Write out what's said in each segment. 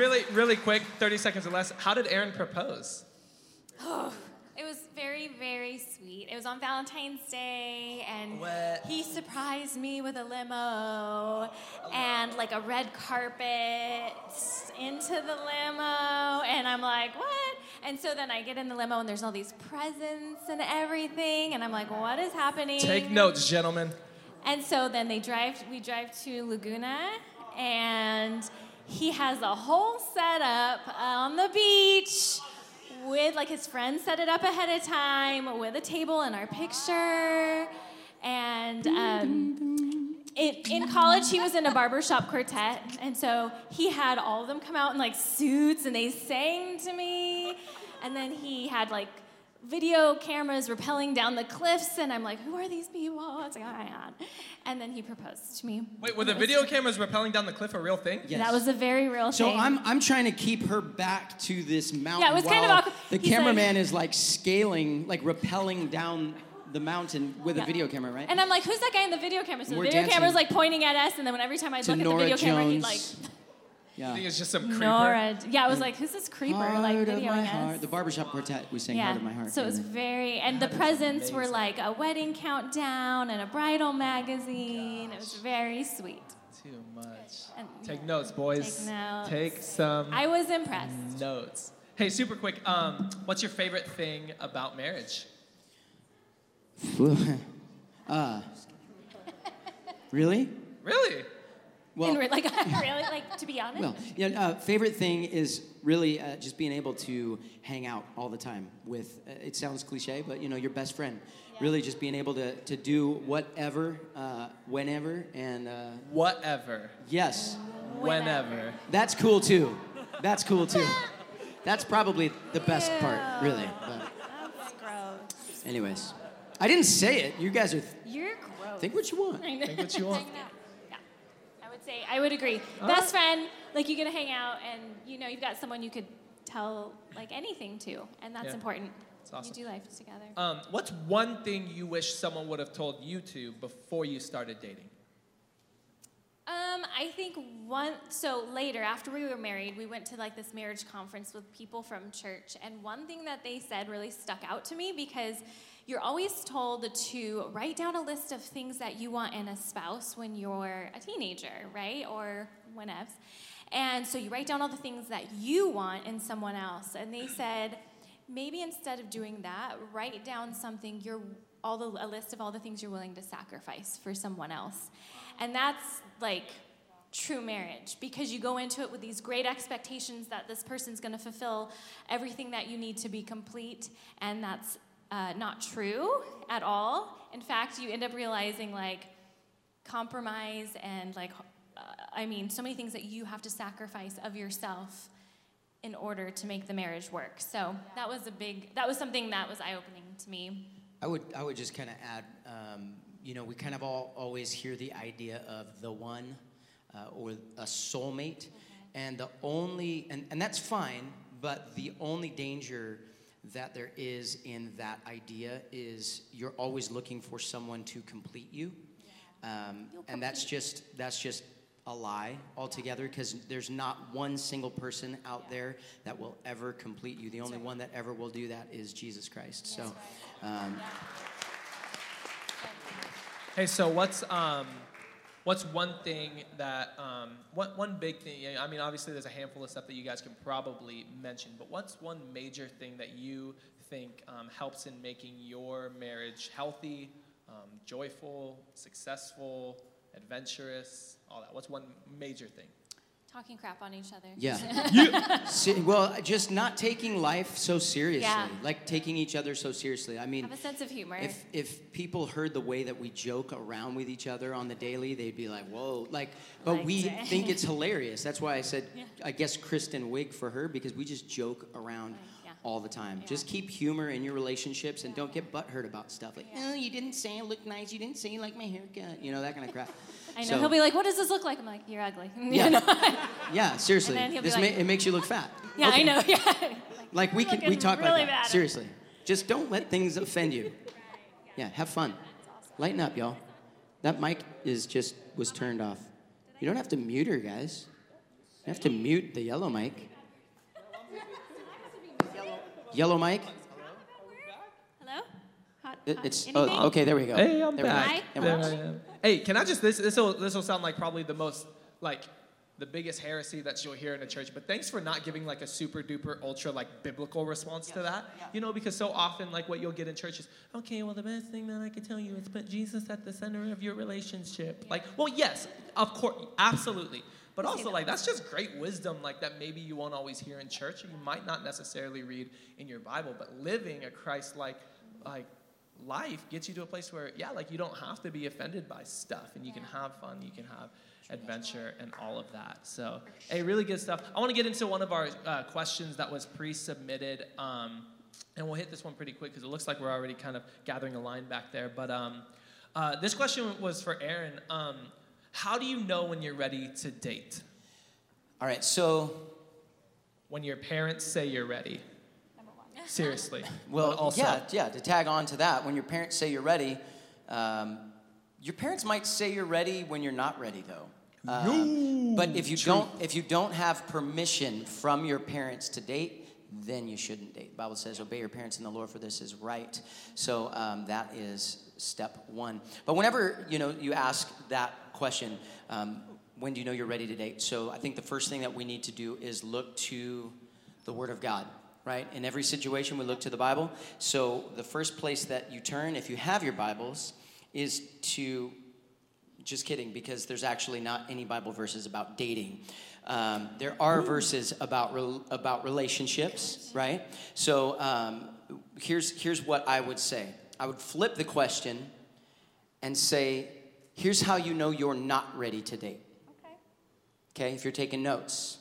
really, really quick, 30 seconds or less. How did Aaron propose? Oh, It was very, very sweet. It was on Valentine's Day, and What? he surprised me with a limo and like a red carpet into the limo. And I'm like, what? And so then I get in the limo, and there's all these presents and everything. And I'm like, what is happening? Take notes, gentlemen. And so then they drive, we drive to Laguna, and he has a whole setup on the beach with, like, his friends set it up ahead of time with a table and our picture. And um, in, in college, he was in a barbershop quartet, and so he had all of them come out in like suits and they sang to me. And then he had like video cameras rappelling down the cliffs, and I'm like, who are these people? It's like, oh my god. And then he proposed to me. Wait, were the video cameras rappelling down the cliff a real thing? Yes. That was a very real thing. So thing. I'm I'm trying to keep her back to this mountain. Yeah, it was kind of while awkward. The He's cameraman is like scaling, like rappelling down the mountain with a Yeah. video camera, right? And I'm like, who's that guy in the video camera? So the We're video dancing camera's like pointing at us, and then when every time I to look Nora at the video camera, he'd like, Jones. I yeah. think it's just some creeper. Nora. Yeah, I was like, who's this creeper? like Heart of videoing my us. heart. The barbershop quartet. We sang yeah. Heart of My Heart. So it was very, and the presents were like a wedding countdown and a bridal magazine. It was very sweet. Too much. And, Take notes, boys. Take notes. Take some I was impressed. notes. Hey, super quick. Um, what's your favorite thing about marriage? uh, really? Really? Well, and we're like, really, like to be honest. Well, yeah, uh, favorite thing is really uh, just being able to hang out all the time with, uh, it sounds cliche, but you know, your best friend. Really just being able to, to do whatever, uh, whenever, and uh, Whatever. yes, Whenever. that's cool too. That's cool too. That's probably the best part, really. But That's gross. anyways, I didn't say it. You guys are, You're gross. think what you want. I know. Think what you want. Yeah, I would say I would agree. Best friend, like you get to hang out, and you know you've got someone you could tell like anything to, and that's Yeah. important. It's awesome. You do life together. Um, what's one thing you wish someone would have told you to before you started dating? Um, I think one. So later, after we were married, we went to like this marriage conference with people from church, and one thing that they said really stuck out to me because you're always told to write down a list of things that you want in a spouse when you're a teenager, right, or whenever. And so you write down all the things that you want in someone else, and they said maybe instead of doing that, write down something you're all the a list of all the things you're willing to sacrifice for someone else. And that's like true marriage because you go into it with these great expectations that this person's going to fulfill everything that you need to be complete, and that's uh, not true at all. In fact, you end up realizing like compromise and like uh, I mean, so many things that you have to sacrifice of yourself in order to make the marriage work. So that was a big, that was something that was eye opening to me. I would I would just kind of add, um, you know, we kind of all always hear the idea of the one uh, or a soulmate, and the only and, and that's fine, but the only danger that there is in that idea is you're always looking for someone to complete you, um, and that's just that's just a lie altogether because there's not one single person out there that will ever complete you. The only one that ever will do that is Jesus Christ. So. Um, Hey, so what's um, what's one thing that um, what one big thing? I mean, obviously there's a handful of stuff that you guys can probably mention, but what's one major thing that you think um, helps in making your marriage healthy, um, joyful, successful, adventurous, all that? What's one major thing? Talking crap on each other. Yeah. Se- well, just not taking life so seriously. Yeah. Like taking each other so seriously. I mean, Have a sense of humor. if if people heard the way that we joke around with each other on the daily, they'd be like, "Whoa!" Like, but Like, we dang. think it's hilarious. That's why I said, Yeah. I guess Kristen Wiig for her because we just joke around Yeah. All the time. Yeah. Just keep humor in your relationships and don't get butthurt about stuff like, "Oh, you didn't say I look nice. You didn't say you like my haircut." You know that kind of crap. I know So- he'll be like, "What does this look like?" I'm like, "You're ugly." Yeah. Yeah, seriously. And then he'll be This like- ma- it makes you look fat. yeah, Okay. I know. Yeah. Like we can we talk really like that. Seriously. Just don't let things offend you. Yeah, have fun. Lighten up, y'all. That mic is just was turned off. You don't have to mute her, guys. You have to mute the yellow mic. Yellow mic? Hello? Hot, It- hot- It's anything? oh, okay. There we go. Hey, I'm There we go. back. Hi. It There. I am. Hey, can I just this this will this will sound like probably the most like the biggest heresy that you'll hear in a church, but thanks for not giving like a super duper ultra like biblical response to that. You know, because so often like what you'll get in church is, okay, well the best thing that I could tell you is put Jesus at the center of your relationship. Like, well, yes, of course, absolutely. But also that like that's just great wisdom like that maybe you won't always hear in church or you might not necessarily read in your Bible, but living a Christ like like life gets you to a place where yeah like you don't have to be offended by stuff and you can have fun you can have adventure and all of that. So hey really good stuff. I want to get into one of our uh, questions that was pre-submitted um, and we'll hit this one pretty quick because it looks like we're already kind of gathering a line back there. But um, uh, this question was for aaron. Um, how do you know when you're ready to date All right. So when your parents say you're ready seriously Well, also yeah, yeah. To tag on to that, when your parents say you're ready, um, your parents might say you're ready when you're not ready, though. Um, but if you don't, if you don't have permission from your parents to date, then you shouldn't date. The Bible says, "Obey your parents in the Lord, for this is right." So um, that is step one. But whenever you know you ask that question, um, when do you know you're ready to date? So I think the first thing that we need to do is look to the Word of God right? In every situation, we look to the Bible. So the first place that you turn, if you have your Bibles, is to just kidding, because there's actually not any Bible verses about dating. Um, there are verses about rel about relationships, right? So um, here's here's what I would say. I would flip the question and say, "Here's how you know you're not ready to date." Okay. Okay, if you're taking notes.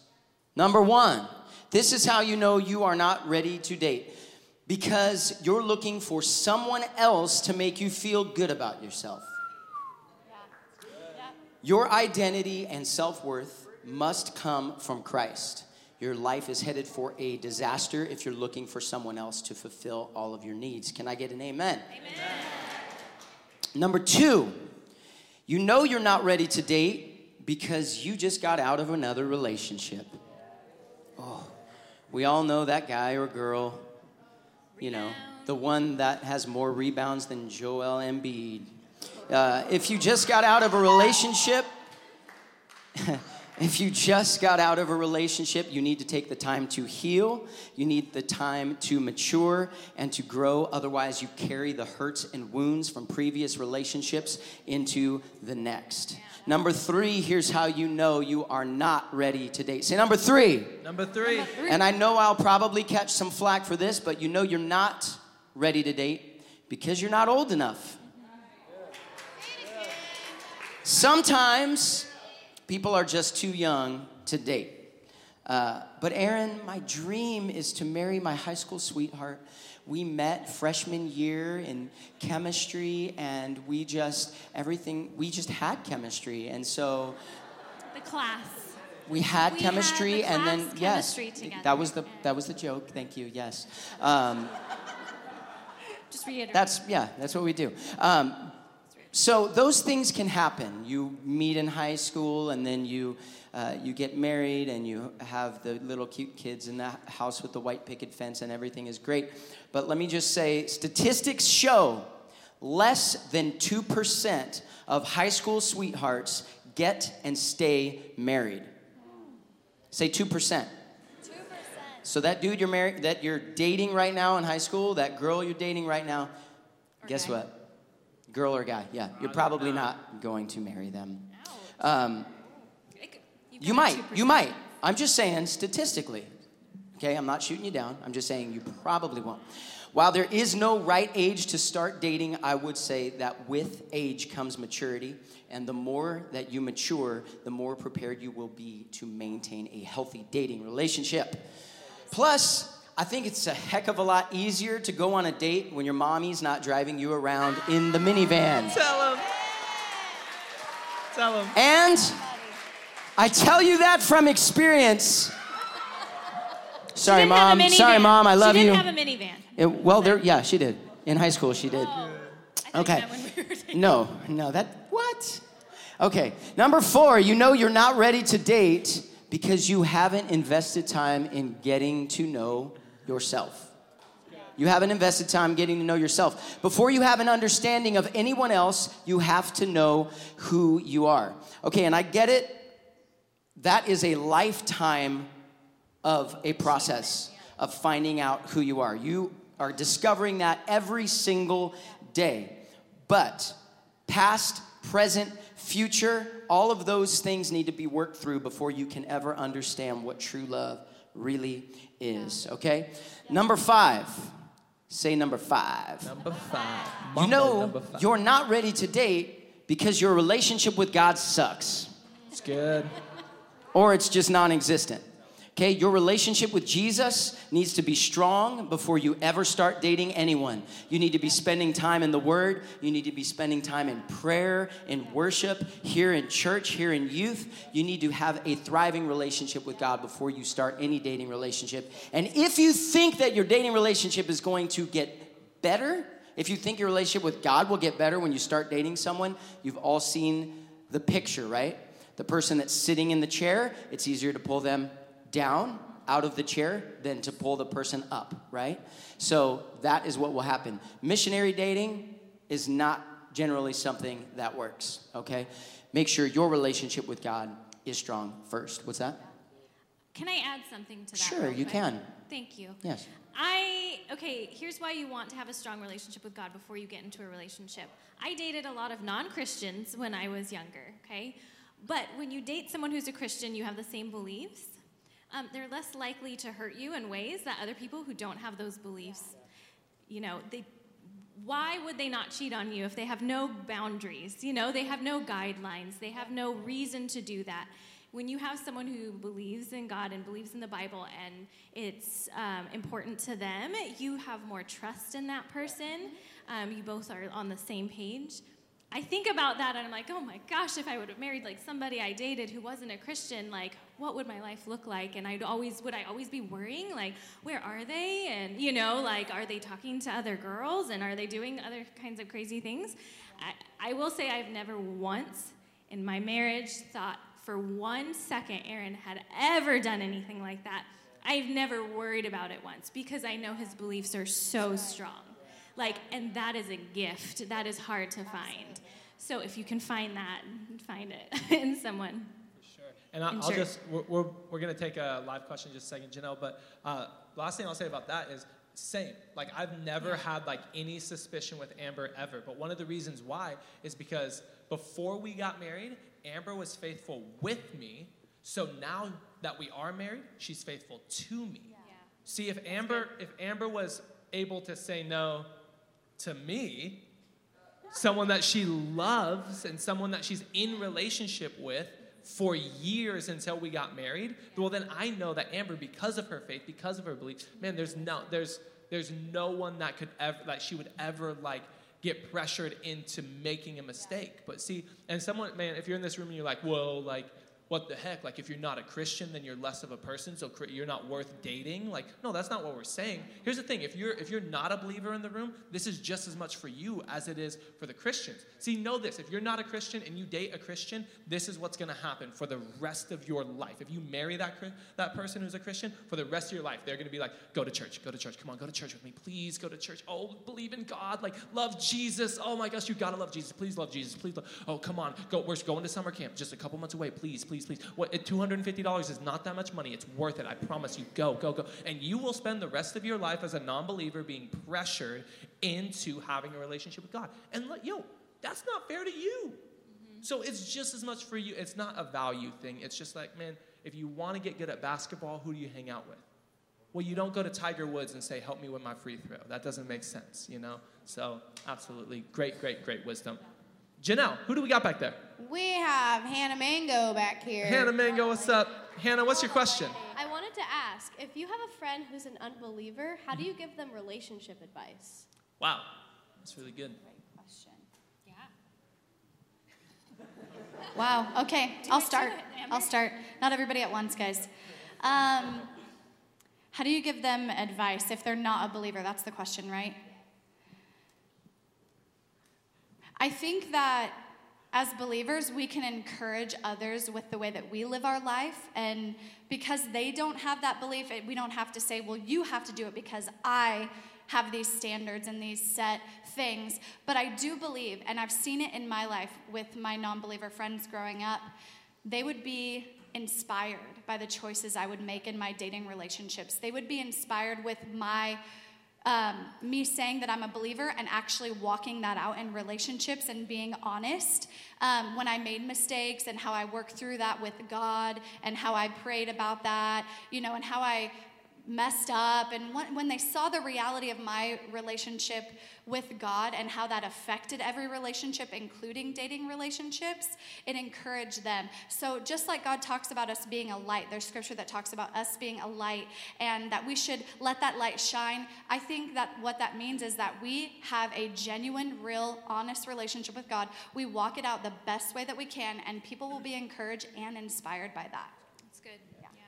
Number one, this is how you know you are not ready to date because you're looking for someone else to make you feel good about yourself. Yeah. Yeah. Your identity and self worth must come from Christ. Your life is headed for a disaster if you're looking for someone else to fulfill all of your needs. Can I get an amen? Amen. Number two, you know you're not ready to date because you just got out of another relationship. Oh, we all know that guy or girl, you know, the one that has more rebounds than Joel Embiid. Uh, if you just got out of a relationship, if you just got out of a relationship, you need to take the time to heal. You need the time to mature and to grow. Otherwise, you carry the hurts and wounds from previous relationships into the next. Number three, here's how you know you are not ready to date. Say number three. number three And I know I'll probably catch some flack for this, but you know you're not ready to date because you're not old enough. Sometimes people are just too young to date. Uh, but Aaron, my dream is to marry my high school sweetheart. We met freshman year in chemistry, and we just everything we just had chemistry, and so The class. we had We had chemistry, the and then class yes, together. that was the that was the joke. Thank you. Yes, um, Just reiterate. that's yeah, that's what we do. Um, so those things can happen. You meet in high school, and then you uh, you get married, and you have the little cute kids in the house with the white picket fence, and everything is great. But let me just say, statistics show less than two percent of high school sweethearts get and stay married. Say two percent. So that dude you're married, that you're dating right now in high school, that girl you're dating right now, guess what? Girl or guy? Yeah, you're probably not going to marry them. Um, you might, you might. I'm just saying statistically. Okay, I'm not shooting you down. I'm just saying you probably won't. While there is no right age to start dating, I would say that with age comes maturity. And the more that you mature, the more prepared you will be to maintain a healthy dating relationship. Plus, I think it's a heck of a lot easier to go on a date when your mommy's not driving you around in the minivan. tell him tell him And I tell you that from experience. Sorry, Didn't have a mom. Sorry, mom. I love she you. didn't have a minivan. It- well, there. Yeah, she did. In high school, she did. Oh, I thought Okay. you when we were dating. No, no. That what? Okay. Number four. You know you're not ready to date Because you haven't invested time in getting to know yourself. You haven't invested time getting to know yourself. Before you have an understanding of anyone else, you have to know who you are. Okay, and I get it. That is a lifetime of a process of finding out who you are. You are discovering that every single day. But past, present, future, all of those things need to be worked through before you can ever understand what true love really is. Okay? Number five. Say number five. Number five. You know, number five. you're not ready to date because your relationship with God sucks It's good. or it's just non existent. Okay, your relationship with Jesus needs to be strong before you ever start dating anyone. You need to be spending time in the Word. You need to be spending time in prayer, in worship, here in church, here in youth. You need to have a thriving relationship with God before you start any dating relationship. And if you think that your dating relationship is going to get better, if you think your relationship with God will get better when you start dating someone, you've all seen the picture, right? The person that's sitting in the chair, it's easier to pull them down out of the chair than to pull the person up, right? So that is what will happen. Missionary dating is not generally something that works, okay? Make sure your relationship with God is strong first. What's that? Can I add something to that? Sure, you can. Thank you. Yes. I okay, here's why you want to have a strong relationship with God before you get into a relationship. I dated a lot of non-Christians when I was younger, okay? But when you date someone who's a Christian, you have the same beliefs. Um, they're less likely to hurt you in ways that other people who don't have those beliefs, you know, they why would they not cheat on you if they have no boundaries? You know, they have no guidelines. They have no reason to do that. When you have someone who believes in God and believes in the Bible and it's um, important to them, you have more trust in that person. Um, you both are on the same page. I think about that and I'm like, oh my gosh, if I would have married like somebody I dated who wasn't a Christian, like what would my life look like? And I'd always would I always be worrying like, where are they? And you know, like are they talking to other girls and are they doing other kinds of crazy things? I, I will say I've never once in my marriage thought for one second Aaron had ever done anything like that. I've never worried about it once because I know his beliefs are so strong. Like, and that is a gift. That is hard to find. So if you can find that, find it in someone. Sure. And I, I'll just, we're, we're, we're going to take a live question in just a second, Janelle. But uh, last thing I'll say about that is same. Like, I've never had like any suspicion with Amber ever. But one of the reasons why is because before we got married, Amber was faithful with me. So now that we are married, she's faithful to me. See, if Amber, if Amber was able to say no to me, someone that she loves and someone that she's in relationship with for years until we got married, well then I know that Amber, because of her faith, because of her beliefs, man, there's no there's there's no one that could ever that she would ever like get pressured into making a mistake. But see, and someone, man, if you're in this room and you're like, whoa, like what the heck? Like, if you're not a Christian, then you're less of a person, so you're not worth dating. Like, no, that's not what we're saying. Here's the thing: if you're if you're not a believer in the room, this is just as much for you as it is for the Christians. See, know this: if you're not a Christian and you date a Christian, this is what's going to happen for the rest of your life. If you marry that that person who's a Christian, for the rest of your life, they're going to be like, "Go to church, go to church, come on, go to church with me, please, go to church. Oh, believe in God, like love Jesus. Oh my gosh, you gotta love Jesus. Please love Jesus. Please, love. oh come on, go. We're going to summer camp, just a couple months away. Please, please, please. What? And fifty dollars is not that much money. It's worth it. I promise you. Go, go, go. And you will spend the rest of your life as a non-believer being pressured into having a relationship with God. And like, yo, that's not fair to you. Mm-hmm. So it's just as much for you. It's not a value thing. It's just like, man, if you want to get good at basketball, who do you hang out with? Well, you don't go to Tiger Woods and say, help me with my free throw. That doesn't make sense, you know? So, absolutely. Great, great, great wisdom. Janelle, who do we got back there? We have Hannah Mango back here. Hannah Mango, what's up? Hannah, what's your question? I wanted to ask if you have a friend who's an unbeliever, how do you give them relationship advice? Wow, that's really good. Great question. Yeah. Wow. Okay, I'll start. I'll start. Not everybody at once, guys. Um, how do you give them advice if they're not a believer? That's the question, right? I think that as believers, we can encourage others with the way that we live our life. And because they don't have that belief, we don't have to say, well, you have to do it because I have these standards and these set things. But I do believe, and I've seen it in my life with my non believer friends growing up, they would be inspired by the choices I would make in my dating relationships. They would be inspired with my um, me saying that I'm a believer and actually walking that out in relationships and being honest um, when I made mistakes and how I worked through that with God and how I prayed about that, you know, and how I messed up. And when they saw the reality of my relationship with God and how that affected every relationship, including dating relationships, it encouraged them. So, just like God talks about us being a light, there's scripture that talks about us being a light and that we should let that light shine. I think that what that means is that we have a genuine, real, honest relationship with God. We walk it out the best way that we can, and people will be encouraged and inspired by that.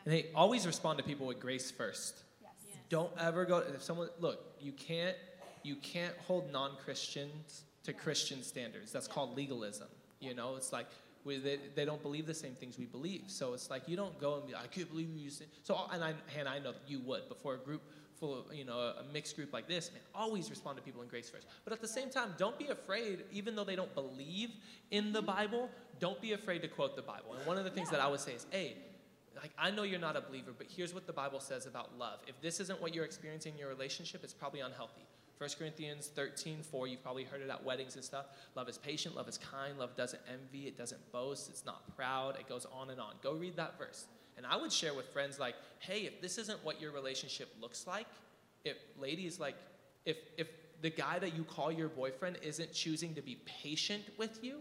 That's. And they always respond to people with grace first. Yes. Yes. Don't ever go if someone look, you can't you can't hold non-Christians to Christian standards. That's called legalism. You know, it's like we, they, they don't believe the same things we believe. So it's like you don't go and be, I can't believe you. Say. So and I and I know that you would before a group full of you know a mixed group like this, man. Always respond to people in grace first. But at the same time, don't be afraid, even though they don't believe in the mm-hmm. Bible. Don't be afraid to quote the Bible. And one of the things that I would say is, hey like I know you're not a believer, but here's what the Bible says about love. If this isn't what you're experiencing in your relationship, it's probably unhealthy. 1 Corinthians 13, 4, you've probably heard it at weddings and stuff. Love is patient, love is kind, love doesn't envy, it doesn't boast, it's not proud, it goes on and on. Go read that verse. And I would share with friends like, hey, if this isn't what your relationship looks like, if ladies like, if if the guy that you call your boyfriend isn't choosing to be patient with you,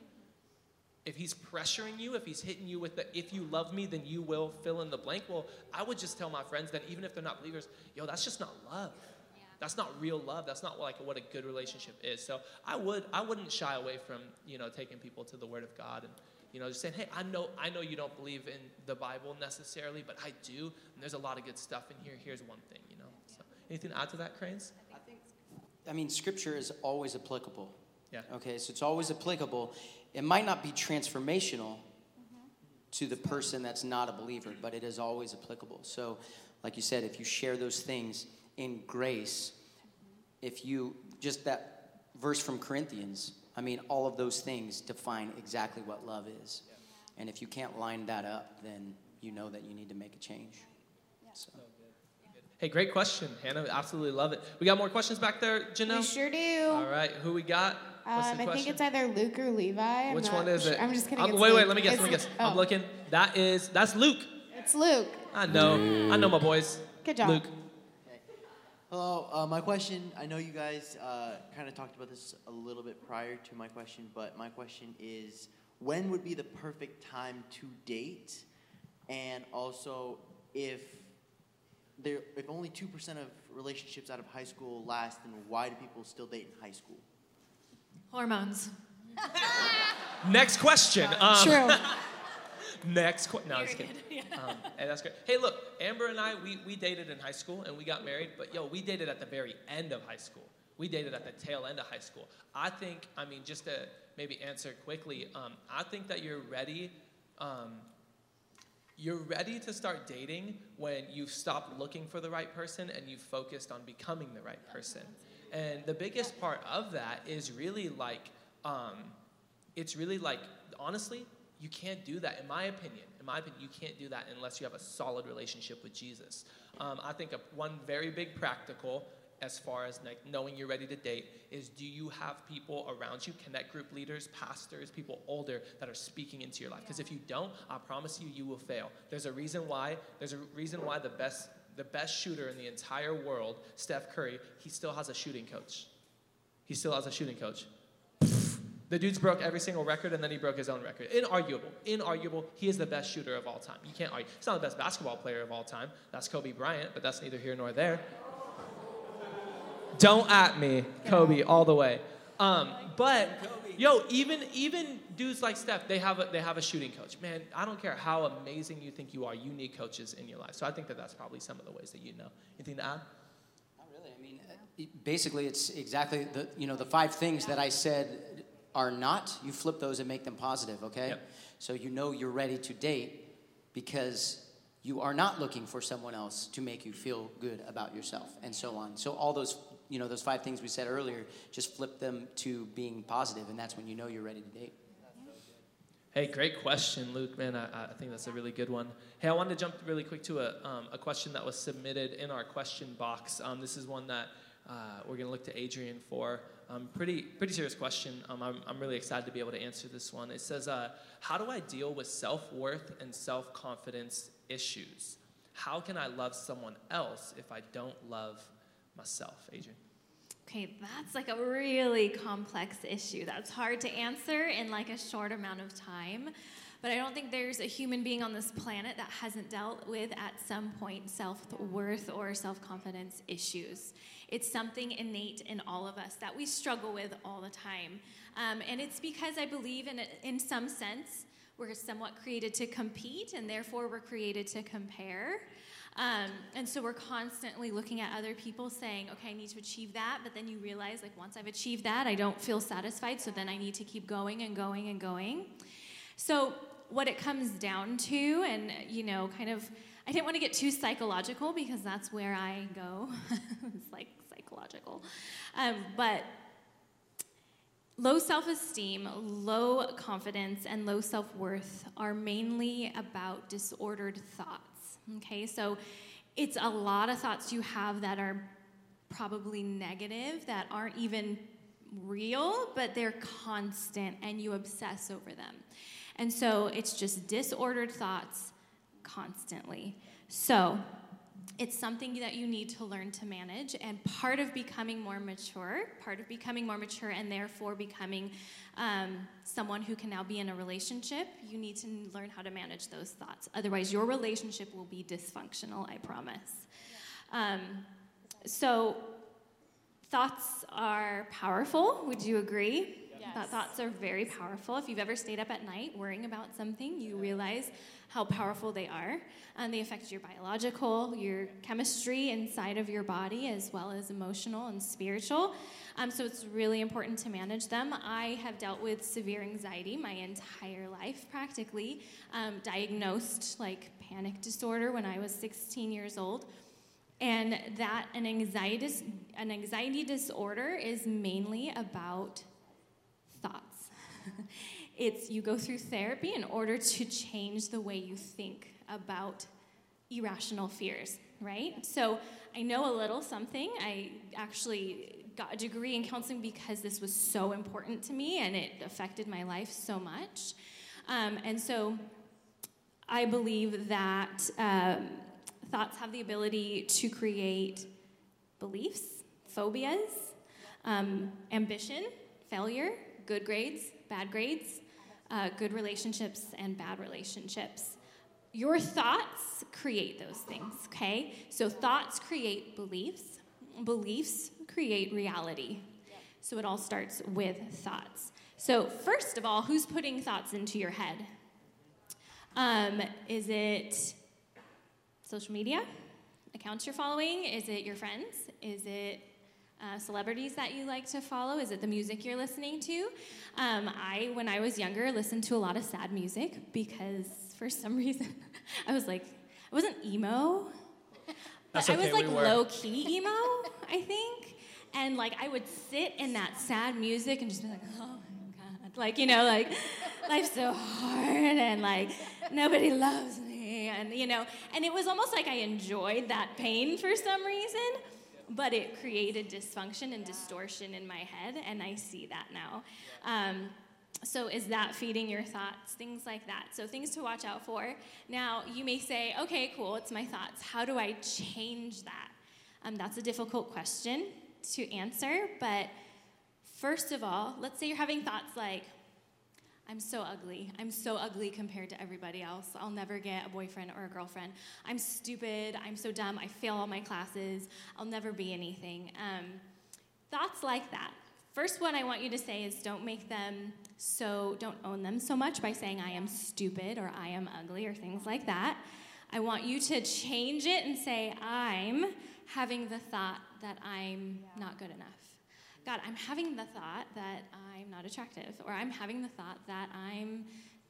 if he's pressuring you, if he's hitting you with the if you love me, then you will fill in the blank, well, I would just tell my friends that even if they're not believers, yo, that's just not love. Yeah. That's not real love. That's not like what a good relationship is. So I would I wouldn't shy away from, you know, taking people to the word of God and you know, just saying, hey, I know, I know you don't believe in the Bible necessarily, but I do, and there's a lot of good stuff in here. Here's one thing, you know. So, anything to add to that, Cranes? I think, I mean, Scripture is always applicable. Yeah. Okay, so it's always applicable. It might not be transformational mm-hmm. to the person that's not a believer, but it is always applicable. So, like you said, if you share those things in grace, if you just that verse from Corinthians, I mean, all of those things define exactly what love is. And if you can't line that up, then you know that you need to make a change. So. Hey, great question, Hannah. Absolutely love it. We got more questions back there, Janelle? We sure do. All right, who we got? Um, I think it's either Luke or Levi. I'm Which one is sure. it? I'm just kidding. I'm, wait, Luke. wait. Let me guess. It's, let me guess. Oh, I'm looking. That is that's Luke. It's Luke. I know. I know my boys. Good job. Luke. Hello, uh, my question. I know you guys uh, kind of talked about this a little bit prior to my question, but my question is when would be the perfect time to date? And also, if there, if only 2% of relationships out of high school last, then why do people still date in high school? Hormones. Next question. Um, True. Next question. No, I'm just kidding. Um, hey, that's great. Hey, look, Amber and I, we, we dated in high school and we got married, but yo, we dated at the very end of high school. We dated at the tail end of high school. I think, I mean, just to maybe answer quickly, um, I think that you're ready. Um, you're ready to start dating when you've stopped looking for the right person and you've focused on becoming the right person. And the biggest part of that is really like, um, it's really like, honestly, you can't do that, in my opinion. In my opinion, you can't do that unless you have a solid relationship with Jesus. Um, I think a, one very big practical, as far as like knowing you're ready to date, is do you have people around you, connect group leaders, pastors, people older that are speaking into your life? Because if you don't, I promise you, you will fail. There's a reason why. There's a reason why the best the best shooter in the entire world, Steph Curry, he still has a shooting coach. He still has a shooting coach. The dude's broke every single record and then he broke his own record. Inarguable. Inarguable. He is the best shooter of all time. You can't argue. He's not the best basketball player of all time. That's Kobe Bryant, but that's neither here nor there. Don't at me, Kobe, all the way. Um, but yo, even even dudes like Steph, they have a they have a shooting coach. Man, I don't care how amazing you think you are, you need coaches in your life. So I think that that's probably some of the ways that you know. Anything to add? Not really. I mean, uh, basically, it's exactly the you know the five things that I said are not, you flip those and make them positive, okay? Yep. So you know you're ready to date because you are not looking for someone else to make you feel good about yourself and so on. So all those, you know, those five things we said earlier, just flip them to being positive and that's when you know you're ready to date. Hey, great question, Luke. Man, I, I think that's a really good one. Hey, I wanted to jump really quick to a, um, a question that was submitted in our question box. Um, this is one that uh, we're going to look to Adrian for. Um, pretty, pretty serious question. Um, I'm, I'm really excited to be able to answer this one. It says, uh, How do I deal with self worth and self confidence issues? How can I love someone else if I don't love myself? Adrian. Okay, that's like a really complex issue. That's hard to answer in like a short amount of time. But I don't think there's a human being on this planet that hasn't dealt with at some point self worth or self confidence issues. It's something innate in all of us that we struggle with all the time. Um, and it's because I believe, in, in some sense, we're somewhat created to compete, and therefore we're created to compare. Um, and so we're constantly looking at other people saying, okay, I need to achieve that. But then you realize, like, once I've achieved that, I don't feel satisfied. So then I need to keep going and going and going. So, what it comes down to, and, you know, kind of, I didn't want to get too psychological because that's where I go. it's like psychological. Um, but low self esteem, low confidence, and low self worth are mainly about disordered thoughts. Okay, so it's a lot of thoughts you have that are probably negative, that aren't even real, but they're constant and you obsess over them. And so it's just disordered thoughts constantly. So it's something that you need to learn to manage. And part of becoming more mature, part of becoming more mature and therefore becoming um, someone who can now be in a relationship, you need to learn how to manage those thoughts. Otherwise, your relationship will be dysfunctional, I promise. Um, so, thoughts are powerful. Would you agree? Yes. thoughts are very powerful. If you've ever stayed up at night worrying about something, you realize how powerful they are. And they affect your biological, your chemistry inside of your body, as well as emotional and spiritual. Um, so it's really important to manage them. I have dealt with severe anxiety my entire life, practically, um, diagnosed like panic disorder when I was 16 years old. And that an anxiety, an anxiety disorder is mainly about. It's you go through therapy in order to change the way you think about irrational fears, right? So I know a little something. I actually got a degree in counseling because this was so important to me and it affected my life so much. Um, and so I believe that um, thoughts have the ability to create beliefs, phobias, um, ambition, failure, good grades, bad grades, uh, good relationships, and bad relationships. Your thoughts create those things, okay? So thoughts create beliefs, beliefs create reality. So it all starts with thoughts. So, first of all, who's putting thoughts into your head? Um, is it social media? Accounts you're following? Is it your friends? Is it uh, celebrities that you like to follow? Is it the music you're listening to? Um, I, when I was younger, listened to a lot of sad music because for some reason I was like, I wasn't emo, but okay, I was like we low key emo, I think. And like I would sit in that sad music and just be like, oh my God. Like, you know, like life's so hard and like nobody loves me. And, you know, and it was almost like I enjoyed that pain for some reason but it created dysfunction and distortion in my head, and I see that now. Um, so, is that feeding your thoughts? Things like that. So, things to watch out for. Now, you may say, okay, cool, it's my thoughts. How do I change that? Um, that's a difficult question to answer, but first of all, let's say you're having thoughts like, I'm so ugly. I'm so ugly compared to everybody else. I'll never get a boyfriend or a girlfriend. I'm stupid. I'm so dumb. I fail all my classes. I'll never be anything. Um, thoughts like that. First one I want you to say is don't make them so, don't own them so much by saying I am stupid or I am ugly or things like that. I want you to change it and say I'm having the thought that I'm not good enough. God, I'm having the thought that Not attractive, or I'm having the thought that I'm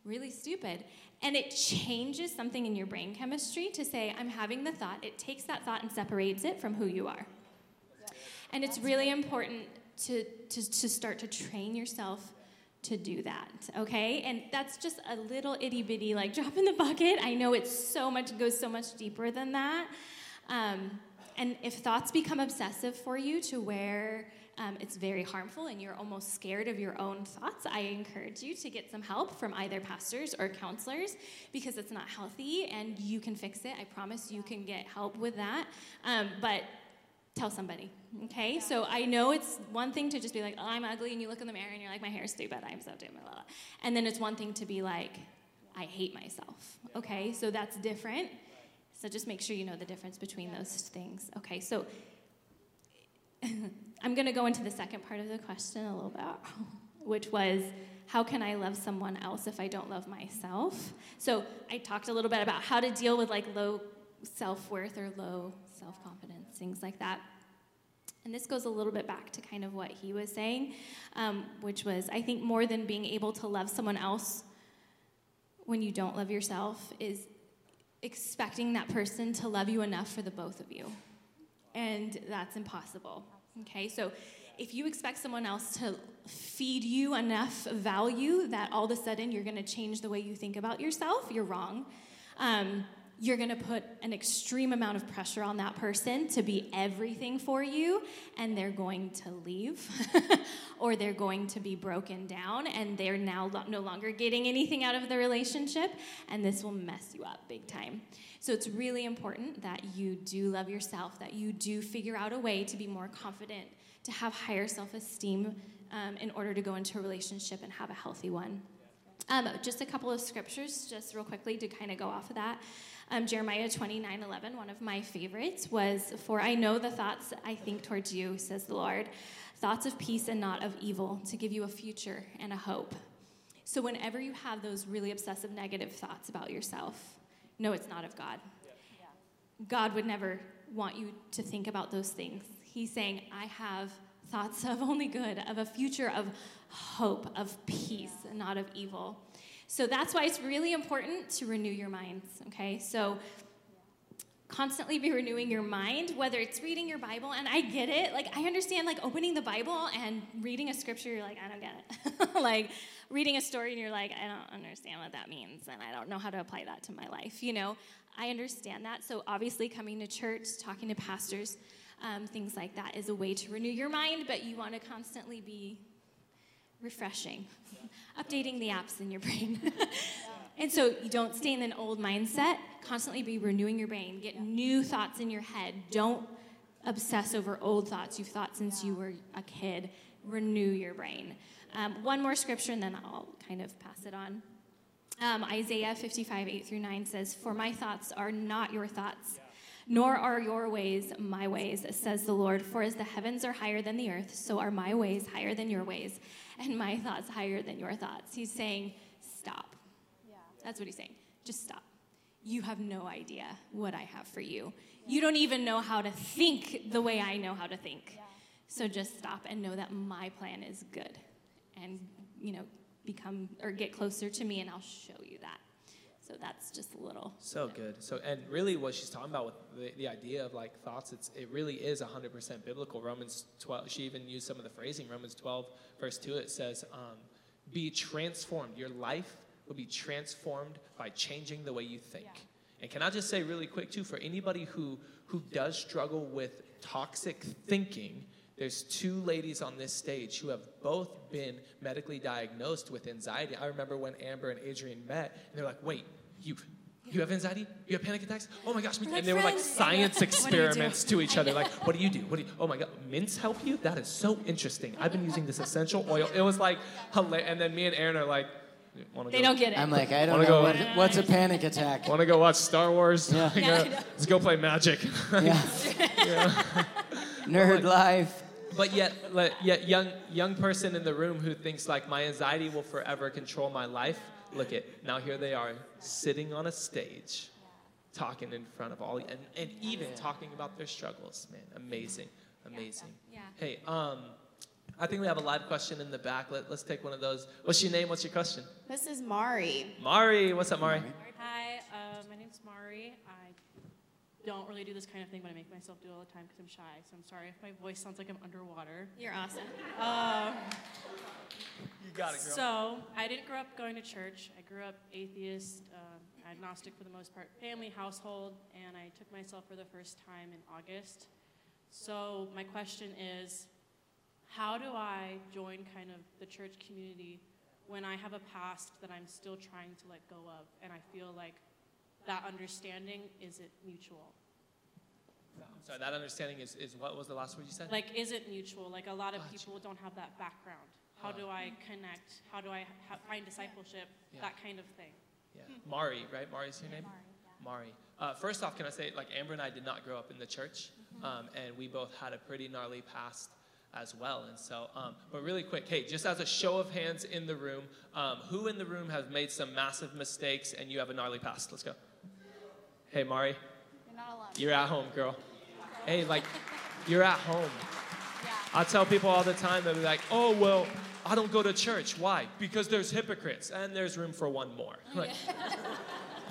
really stupid. And it changes something in your brain chemistry to say, I'm having the thought. It takes that thought and separates it from who you are. And it's really important to, to, to start to train yourself to do that, okay? And that's just a little itty bitty like drop in the bucket. I know it's so much, goes so much deeper than that. Um, and if thoughts become obsessive for you to where um, it's very harmful and you're almost scared of your own thoughts, I encourage you to get some help from either pastors or counselors because it's not healthy and you can fix it. I promise you can get help with that. Um, but tell somebody, okay? So I know it's one thing to just be like, oh, I'm ugly, and you look in the mirror and you're like, my hair is stupid, I'm so dumb, blah, blah. And then it's one thing to be like, I hate myself, okay? So that's different. So just make sure you know the difference between those things, okay? So I'm going to go into the second part of the question a little bit, which was how can I love someone else if I don't love myself? So I talked a little bit about how to deal with like low self worth or low self confidence, things like that. And this goes a little bit back to kind of what he was saying, um, which was I think more than being able to love someone else when you don't love yourself is expecting that person to love you enough for the both of you. And that's impossible. Okay, so if you expect someone else to feed you enough value that all of a sudden you're going to change the way you think about yourself, you're wrong. Um, you're going to put an extreme amount of pressure on that person to be everything for you, and they're going to leave, or they're going to be broken down, and they're now no longer getting anything out of the relationship, and this will mess you up big time. So it's really important that you do love yourself, that you do figure out a way to be more confident, to have higher self esteem um, in order to go into a relationship and have a healthy one. Um, just a couple of scriptures, just real quickly to kind of go off of that. Um, Jeremiah 29 11, one of my favorites, was For I know the thoughts I think towards you, says the Lord, thoughts of peace and not of evil, to give you a future and a hope. So, whenever you have those really obsessive negative thoughts about yourself, no, it's not of God. God would never want you to think about those things. He's saying, I have thoughts of only good, of a future of hope, of peace, and not of evil. So that's why it's really important to renew your minds, okay? So constantly be renewing your mind, whether it's reading your Bible, and I get it. Like, I understand, like, opening the Bible and reading a scripture, you're like, I don't get it. like, reading a story, and you're like, I don't understand what that means, and I don't know how to apply that to my life, you know? I understand that. So, obviously, coming to church, talking to pastors, um, things like that is a way to renew your mind, but you want to constantly be refreshing, updating the apps in your brain. and so you don't stay in an old mindset, constantly be renewing your brain, get new thoughts in your head. Don't obsess over old thoughts you've thought since you were a kid. Renew your brain. Um, one more scripture, and then I'll kind of pass it on. Um, Isaiah 55, 8 through 9 says, For my thoughts are not your thoughts, nor are your ways my ways, says the Lord. For as the heavens are higher than the earth, so are my ways higher than your ways, and my thoughts higher than your thoughts. He's saying, stop. Yeah. That's what he's saying. Just stop. You have no idea what I have for you. Yeah. You don't even know how to think the way I know how to think. Yeah. So just stop and know that my plan is good. And, you know, become or get closer to me, and I'll show you that. So that's just a little. So good. So and really, what she's talking about with the, the idea of like thoughts, it's it really is 100% biblical. Romans 12. She even used some of the phrasing. Romans 12, verse 2. It says, um, "Be transformed. Your life will be transformed by changing the way you think." Yeah. And can I just say really quick too, for anybody who who does struggle with toxic thinking, there's two ladies on this stage who have both been medically diagnosed with anxiety. I remember when Amber and Adrian met, and they're like, "Wait, you you have anxiety? You have panic attacks? Oh my gosh! and they were like science experiments to each other. Like, what do you do? What do you? Oh my god, mints help you? That is so interesting. I've been using this essential oil. It was like hilarious. And then me and Aaron are like, they go, don't get it. I'm like, I don't know go, what, what's a panic attack. Want to go watch Star Wars? Yeah. Uh, yeah let's go play Magic. yeah. yeah. Nerd life. But yet, yet, young young person in the room who thinks like my anxiety will forever control my life Look at now here they are sitting on a stage, talking in front of all and, and even talking about their struggles. Man, amazing, amazing. Yeah. Hey, um, I think we have a live question in the back. Let, us take one of those. What's your name? What's your question? This is Mari. Mari, what's up, Mari? Hi, uh, my name's Mari. I don't really do this kind of thing, but I make myself do it all the time because I'm shy. So I'm sorry if my voice sounds like I'm underwater. You're awesome. Um, you got it, girl. So I didn't grow up going to church. I grew up atheist, um, agnostic for the most part, family, household, and I took myself for the first time in August. So my question is, how do I join kind of the church community when I have a past that I'm still trying to let go of, and I feel like that understanding isn't mutual? I'm sorry, that understanding is, is what was the last word you said? Like, is it mutual? Like, a lot of Gotcha. people don't have that background. How do I connect? How do I ha- find discipleship? Yeah. That kind of thing. Yeah. Mari, right? Mari's your name? Mari. Uh, first off, can I say, like, Amber and I did not grow up in the church, um, and we both had a pretty gnarly past as well. And so, um, but really quick, hey, just as a show of hands in the room, um, who in the room has made some massive mistakes and you have a gnarly past? Let's go. Hey, Mari, You're not alone. you're at home, girl. Hey, like, you're at home. Yeah. I tell people all the time, they'll be like, oh, well, I don't go to church. Why? Because there's hypocrites and there's room for one more. Like,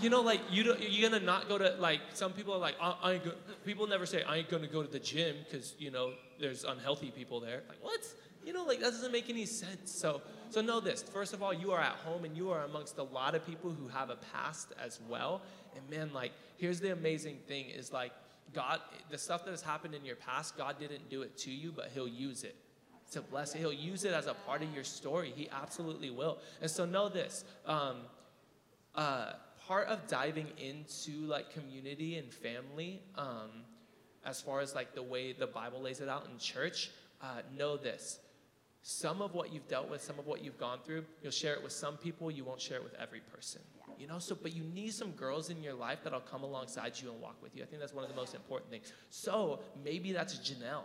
you know, like, you don't, you're gonna not go to, like, some people are like, I, I ain't go, people never say, I ain't gonna go to the gym because, you know, there's unhealthy people there. Like, what? You know, like, that doesn't make any sense. So, so know this. First of all, you are at home and you are amongst a lot of people who have a past as well. And man, like, here's the amazing thing is like, God, the stuff that has happened in your past, God didn't do it to you, but He'll use it to bless it. He'll use it as a part of your story. He absolutely will. And so know this. Um, uh, part of diving into like community and family, um, as far as like the way the Bible lays it out in church, uh, know this. Some of what you've dealt with, some of what you've gone through, you'll share it with some people, you won't share it with every person. You know, so but you need some girls in your life that'll come alongside you and walk with you. I think that's one of the most important things. So maybe that's Janelle.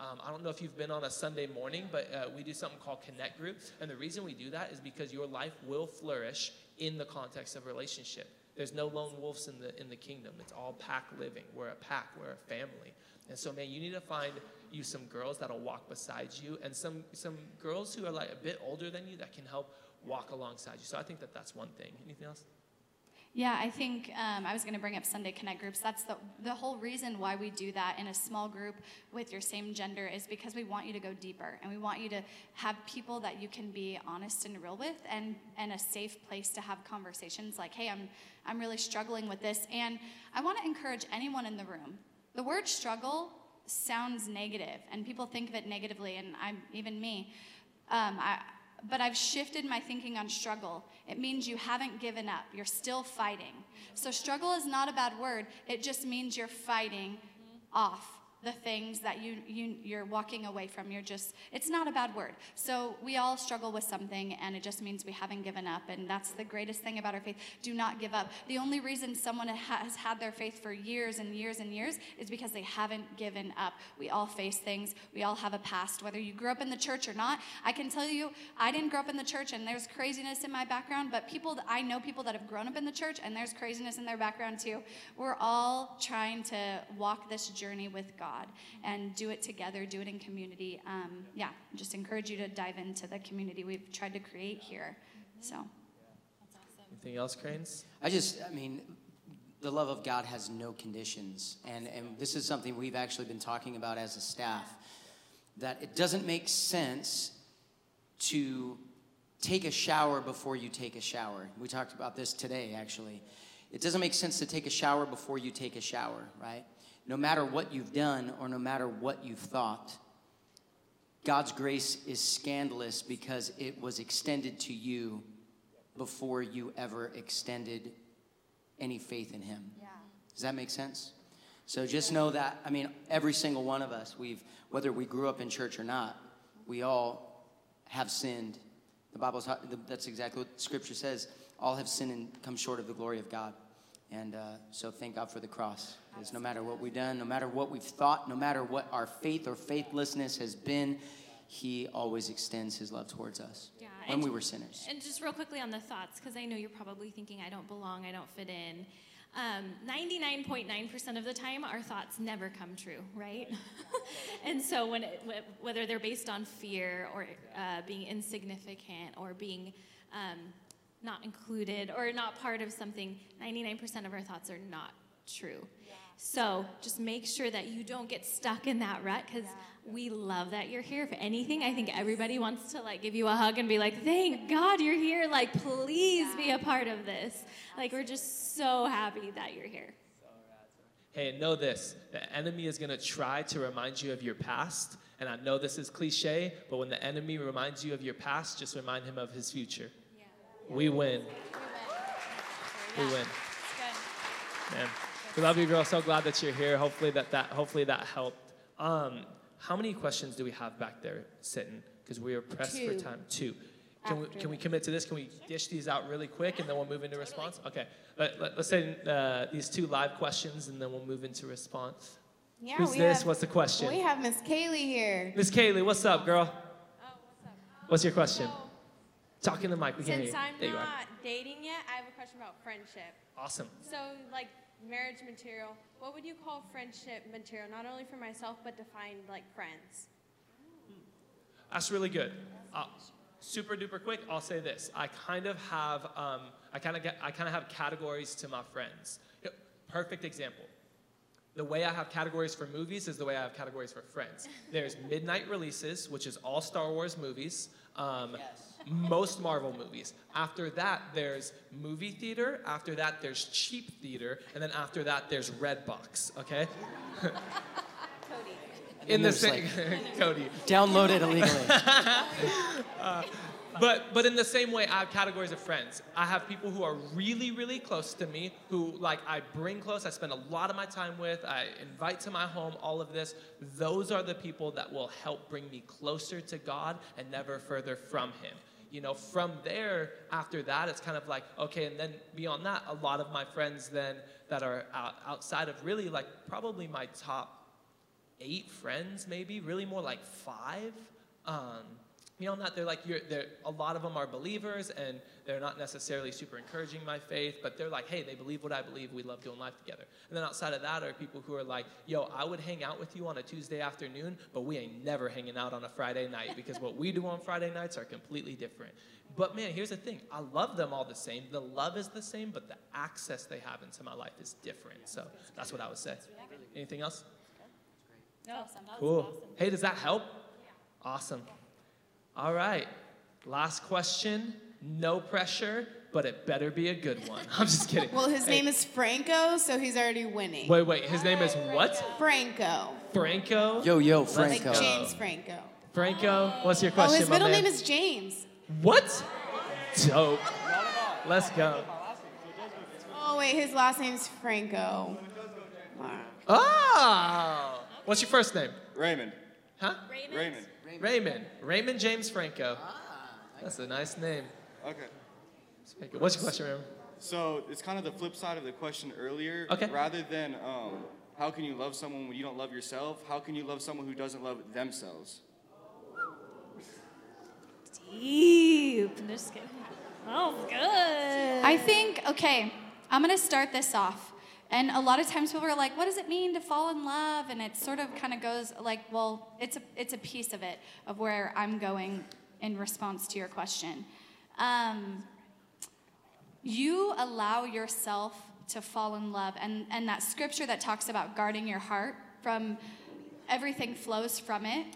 Um, I don't know if you've been on a Sunday morning, but uh, we do something called Connect Group. And the reason we do that is because your life will flourish in the context of relationship. There's no lone wolves in the, in the kingdom. It's all pack living. We're a pack, we're a family. And so, man, you need to find you some girls that'll walk beside you and some, some girls who are like a bit older than you that can help walk alongside you. So I think that that's one thing. Anything else? Yeah, I think um, I was going to bring up Sunday Connect groups. That's the, the whole reason why we do that in a small group with your same gender is because we want you to go deeper and we want you to have people that you can be honest and real with and, and a safe place to have conversations like, hey, I'm, I'm really struggling with this. And I want to encourage anyone in the room. The word struggle sounds negative and people think of it negatively, and I'm even me. Um, I, but I've shifted my thinking on struggle. It means you haven't given up, you're still fighting. So, struggle is not a bad word, it just means you're fighting off the things that you, you you're walking away from. You're just it's not a bad word. So we all struggle with something and it just means we haven't given up and that's the greatest thing about our faith. Do not give up. The only reason someone has had their faith for years and years and years is because they haven't given up. We all face things. We all have a past whether you grew up in the church or not. I can tell you i didn't grow up in the church and there's craziness in my background but people i know people that have grown up in the church and there's craziness in their background too. We're all trying to walk this journey with god and do it together, do it in community. Um, yeah, just encourage you to dive into the community we've tried to create here. So, Anything else, Cranes? I just, I mean, the love of God has no conditions. And, and this is something we've actually been talking about as a staff that it doesn't make sense to take a shower before you take a shower. We talked about this today, actually. It doesn't make sense to take a shower before you take a shower, right? No matter what you've done or no matter what you've thought, God's grace is scandalous because it was extended to you before you ever extended any faith in Him. yeah. Does that make sense? So just know that, I mean, every single one of us, we've, whether we grew up in church or not, we all have sinned. The Bible's, that's exactly what Scripture says. All have sinned and come short of the glory of God. And uh, so thank God for the cross. Because no matter what we've done, no matter what we've thought, no matter what our faith or faithlessness has been, He always extends His love towards us Yeah, when we were sinners. And just real quickly on the thoughts, because I know you're probably thinking, I don't belong, I don't fit in. Um, 99.9% of the time, our thoughts never come true, right? and so, when it, whether they're based on fear or uh, being insignificant or being um, not included or not part of something, 99% of our thoughts are not true. So just make sure that you don't get stuck in that rut because yeah. we love that you're here. If anything, I think everybody wants to like give you a hug and be like, thank God you're here. Like, please yeah. be a part of this. Like, we're just so happy that you're here. Hey, know this the enemy is going to try to remind you of your past. And I know this is cliche, but when the enemy reminds you of your past, just remind him of his future. We win. We win. Man. We love you, girl. So glad that you're here. Hopefully that, that hopefully that helped. Um, how many questions do we have back there sitting? Because we are pressed Two. for time. Two. Can we, can we commit to this? Can we dish these out really quick and then we'll move into response? Okay. Let, let, us say uh, these two live questions and then we'll move into response. Yeah, Who's this? Have, what's the question? We have Miss Kaylee here. Miss Kaylee, what's up, girl? Oh, what's up? What's your question? So, Talk in the mic. We can hear you. Since I'm not dating yet, I have a question about friendship. Awesome. So, like, marriage material, what would you call friendship material, not only for myself, but to find like friends? That's really good. Uh, super duper quick, I'll say this. I kind of have, um, I kind of get, I kind of have categories to my friends. Perfect example. The way I have categories for movies is the way I have categories for friends. There's midnight releases, which is all Star Wars movies. Um, yes most Marvel movies. After that, there's movie theater. After that, there's cheap theater. And then after that, there's Redbox, okay? Cody. In the same, like, Cody. Download it illegally. uh, but but in the same way, I have categories of friends. I have people who are really really close to me, who like I bring close. I spend a lot of my time with. I invite to my home. All of this. Those are the people that will help bring me closer to God and never further from Him you know, from there, after that, it's kind of like, okay, and then beyond that, a lot of my friends then that are out, outside of really like probably my top eight friends, maybe, really more like five. Um, beyond that, they're like, you're, they're, a lot of them are believers and they're not necessarily super encouraging my faith, but they're like, hey, they believe what I believe. We love doing life together. And then outside of that are people who are like, yo, I would hang out with you on a Tuesday afternoon, but we ain't never hanging out on a Friday night because what we do on Friday nights are completely different. But man, here's the thing I love them all the same. The love is the same, but the access they have into my life is different. So that's what I would say. Anything else? No, cool. Awesome. Hey, does that help? Awesome. All right. Last question. No pressure, but it better be a good one. I'm just kidding. Well, his hey. name is Franco, so he's already winning. Wait, wait. His name is what? Franco. Franco? Yo, yo, Franco. Like James Franco. Franco, what's your question? Oh, his middle name is James. What? Dope. Let's go. Oh, wait, his last name's Franco. Oh! What's your first name? Raymond. Huh? Raymond. Raymond. Raymond. Raymond James Franco. Ah, That's a nice name. Okay. What's your question, Raymond? So it's kind of the flip side of the question earlier. Okay. Rather than um, how can you love someone when you don't love yourself, how can you love someone who doesn't love themselves? Deep. I'm just kidding. Oh, good. I think, okay, I'm going to start this off. And a lot of times people are like, what does it mean to fall in love? And it sort of kind of goes like, well, it's a, it's a piece of it, of where I'm going in response to your question. Um, you allow yourself to fall in love. And, and that scripture that talks about guarding your heart from everything flows from it.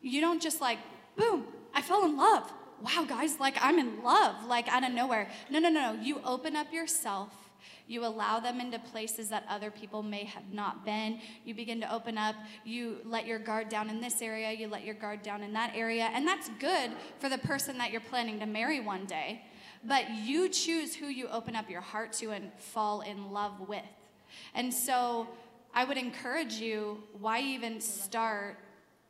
You don't just like, boom, I fell in love. Wow, guys, like I'm in love, like out of nowhere. No, no, no, no. You open up yourself you allow them into places that other people may have not been. You begin to open up. You let your guard down in this area. You let your guard down in that area. And that's good for the person that you're planning to marry one day. But you choose who you open up your heart to and fall in love with. And so I would encourage you why even start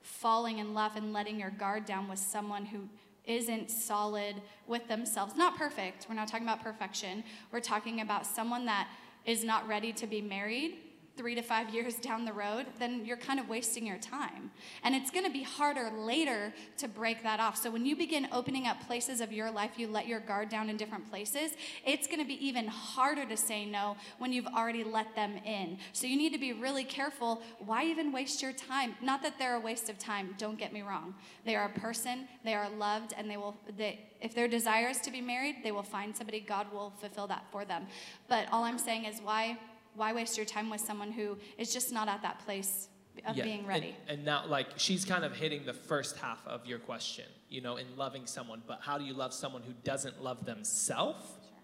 falling in love and letting your guard down with someone who isn't solid with themselves. Not perfect. We're not talking about perfection. We're talking about someone that is not ready to be married three to five years down the road, then you're kind of wasting your time. And it's going to be harder later to break that off. So when you begin opening up places of your life, you let your guard down in different places, it's going to be even harder to say no when you've already let them in. So you need to be really careful. Why even waste your time? Not that they're a waste of time, don't get me wrong. They are a person, they are loved, and they will, they, if their desire is to be married, they will find somebody, God will fulfill that for them. But all I'm saying is, why? Why waste your time with someone who is just not at that place of Yeah, being ready? And, and now, like, she's kind of hitting the first half of your question, you know, in loving someone. But how do you love someone who doesn't love themselves? Sure.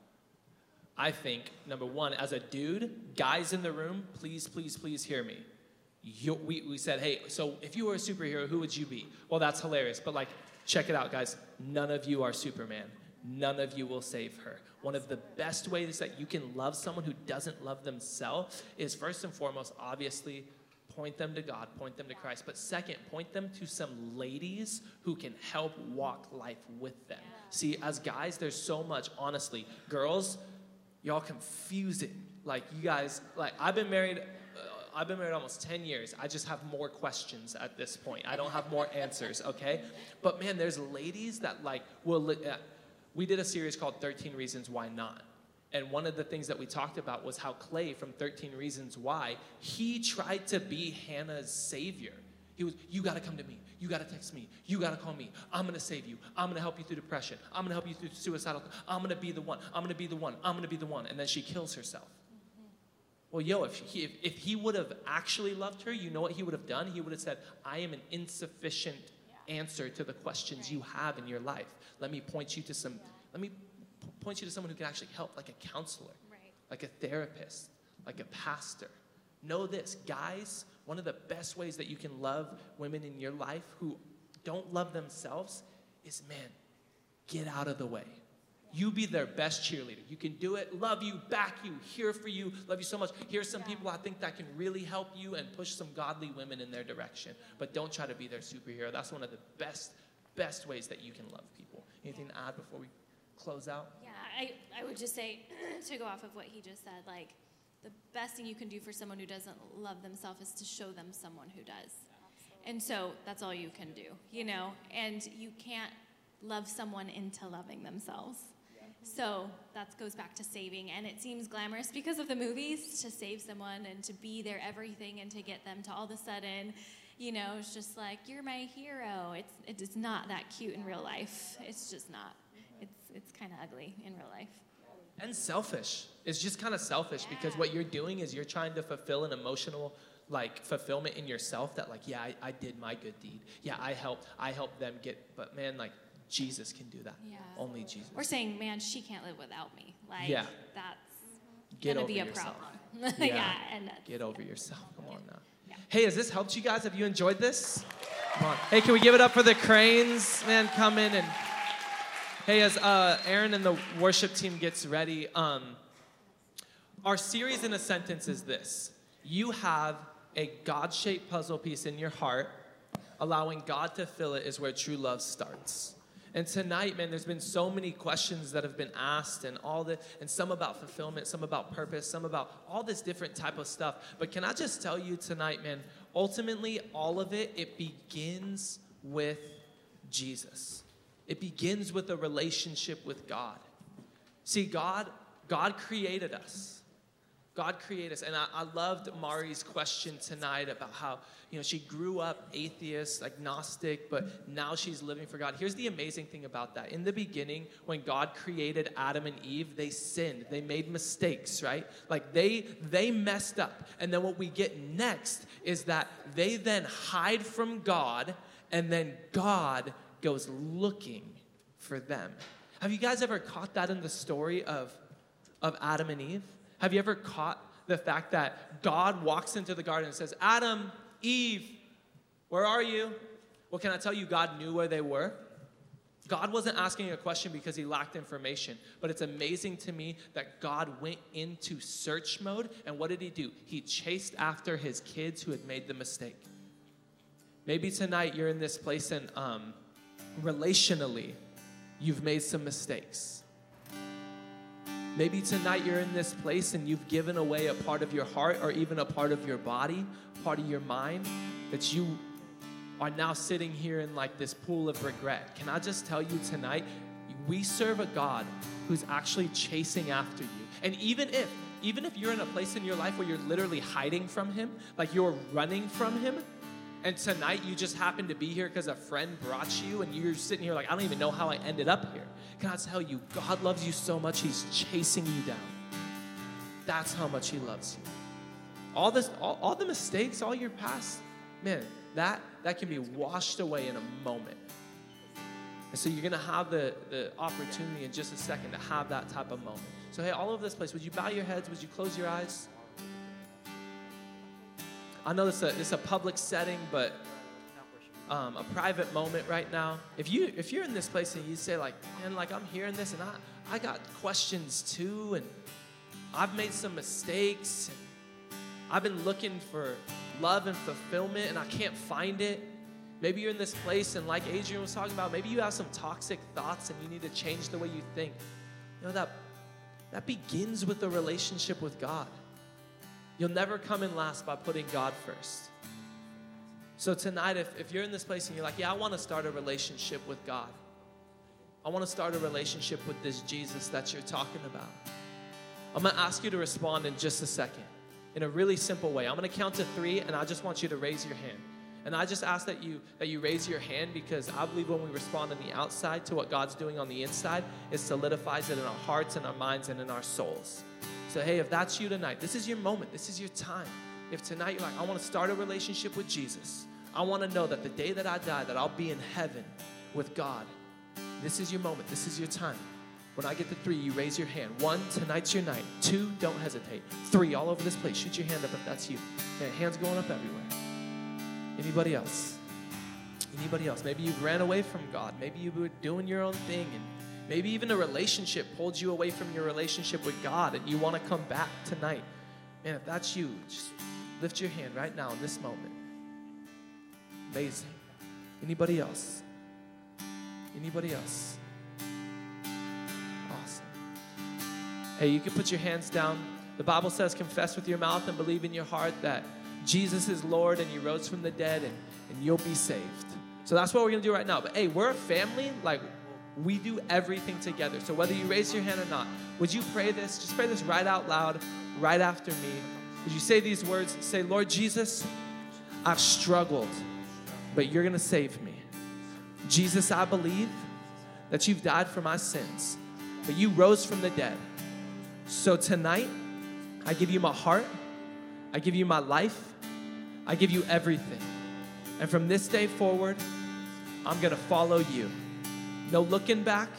I think, number one, as a dude, guys in the room, please, please, please hear me. You, we, we said, hey, so if you were a superhero, who would you be? Well, that's hilarious. But, like, check it out, guys. None of you are Superman. None of you will save her. One of the best ways that you can love someone who doesn't love themselves is first and foremost, obviously, point them to God, point them to Christ. But second, point them to some ladies who can help walk life with them. See, as guys, there's so much, honestly. Girls, y'all confusing. Like, you guys, like, I've been married. uh, I've been married almost 10 years. I just have more questions at this point. I don't have more answers, okay? But man, there's ladies that like will. uh, we did a series called 13 Reasons Why Not. And one of the things that we talked about was how Clay from 13 Reasons Why, he tried to be Hannah's savior. He was, you gotta come to me. You gotta text me. You gotta call me. I'm gonna save you. I'm gonna help you through depression. I'm gonna help you through suicidal. I'm gonna be the one. I'm gonna be the one. I'm gonna be the one. And then she kills herself. Mm-hmm. Well, yo, if he, if, if he would have actually loved her, you know what he would have done? He would have said, I am an insufficient answer to the questions you have in your life. Let me point you to some, let me p- point you to someone who can actually help, like a counselor, like a therapist, like a pastor. Know this, guys, one of the best ways that you can love women in your life who don't love themselves is, man, get out of the way. You be their best cheerleader. You can do it. Love you, back you, here for you. Love you so much. Here's some people I think that can really help you and push some godly women in their direction. But don't try to be their superhero. That's one of the best, best ways that you can love people. Anything to add before we close out? Yeah, I, I would just say, to go off of what he just said, like, the best thing you can do for someone who doesn't love themselves is to show them someone who does. And so that's all you can do, you know? And you can't love someone into loving themselves. So that goes back to saving. And it seems glamorous because of the movies to save someone and to be their everything and to get them to all of a sudden, you know, it's just like, you're my hero. It's, it is not that cute in real life. It's just not. It's, it's kind of ugly in real life. and selfish. It's just kind of selfish because what you're doing is you're trying to fulfill an emotional like fulfillment in yourself that like yeah I, I did my good deed yeah I helped I helped them get but man like Jesus can do that Yeah. only Jesus We're saying, man, she can't live without me. Like, Yeah. that's Get gonna be a yourself. problem. Yeah. yeah. and that's, get over yourself come on now hey has this helped you guys have you enjoyed this come on hey can we give it up for the cranes man come in and hey as uh, Aaron and the worship team gets ready um, our series in a sentence is this you have a God shaped puzzle piece in your heart. Allowing God to fill it is where true love starts. And tonight, man, there's been so many questions that have been asked, and all the, and some about fulfillment, some about purpose, some about all this different type of stuff. But can I just tell you tonight, man? Ultimately, all of it it begins with Jesus. It begins with a relationship with God. See, God, God created us. God created us. And I, I loved Mari's question tonight about how, you know, she grew up atheist, agnostic, but now she's living for God. Here's the amazing thing about that. In the beginning, when God created Adam and Eve, they sinned. They made mistakes, right? Like they they messed up. And then what we get next is that they then hide from God, and then God goes looking for them. Have you guys ever caught that in the story of, of Adam and Eve? Have you ever caught the fact that God walks into the garden and says, Adam, Eve, where are you? Well, can I tell you, God knew where they were? God wasn't asking a question because he lacked information, but it's amazing to me that God went into search mode, and what did he do? He chased after his kids who had made the mistake. Maybe tonight you're in this place and um, relationally, you've made some mistakes. Maybe tonight you're in this place and you've given away a part of your heart or even a part of your body, part of your mind, that you are now sitting here in like this pool of regret. Can I just tell you tonight, we serve a God who's actually chasing after you. And even if, even if you're in a place in your life where you're literally hiding from Him, like you're running from Him, and tonight you just happened to be here because a friend brought you and you're sitting here like, I don't even know how I ended up here. Can I tell you, God loves you so much, He's chasing you down. That's how much He loves you. All this, all, all the mistakes, all your past, man, that that can be washed away in a moment. And so you're gonna have the, the opportunity in just a second to have that type of moment. So hey, all over this place, would you bow your heads? Would you close your eyes? I know this is a, this is a public setting, but um, a private moment right now. If you if you're in this place and you say like, man, like I'm hearing this and I I got questions too, and I've made some mistakes. And I've been looking for love and fulfillment and I can't find it. Maybe you're in this place and like Adrian was talking about, maybe you have some toxic thoughts and you need to change the way you think. You know that that begins with a relationship with God. You'll never come in last by putting God first. So tonight, if, if you're in this place and you're like, yeah, I want to start a relationship with God. I want to start a relationship with this Jesus that you're talking about. I'm going to ask you to respond in just a second in a really simple way. I'm going to count to three, and I just want you to raise your hand. And I just ask that you that you raise your hand because I believe when we respond on the outside to what God's doing on the inside, it solidifies it in our hearts and our minds and in our souls. So hey, if that's you tonight, this is your moment. This is your time. If tonight you're like, I want to start a relationship with Jesus. I want to know that the day that I die, that I'll be in heaven with God. This is your moment. This is your time. When I get to three, you raise your hand. One, tonight's your night. Two, don't hesitate. Three, all over this place. Shoot your hand up if that's you. Hands going up everywhere. Anybody else? Anybody else? Maybe you've ran away from God. Maybe you were doing your own thing, and maybe even a relationship pulled you away from your relationship with God, and you want to come back tonight. Man, if that's you, just lift your hand right now in this moment. Amazing. Anybody else? Anybody else? Awesome. Hey, you can put your hands down. The Bible says, confess with your mouth and believe in your heart that Jesus is Lord and He rose from the dead and, and you'll be saved. So that's what we're gonna do right now. But hey, we're a family, like we do everything together. So whether you raise your hand or not, would you pray this? Just pray this right out loud, right after me. Would you say these words? Say, Lord Jesus, I've struggled, but you're gonna save me. Jesus, I believe that you've died for my sins, but you rose from the dead. So tonight, I give you my heart, I give you my life, I give you everything. And from this day forward, I'm gonna follow you. No looking back,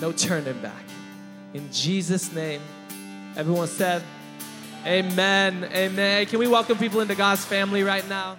no turning back. In Jesus' name, everyone said, Amen. Amen. Can we welcome people into God's family right now?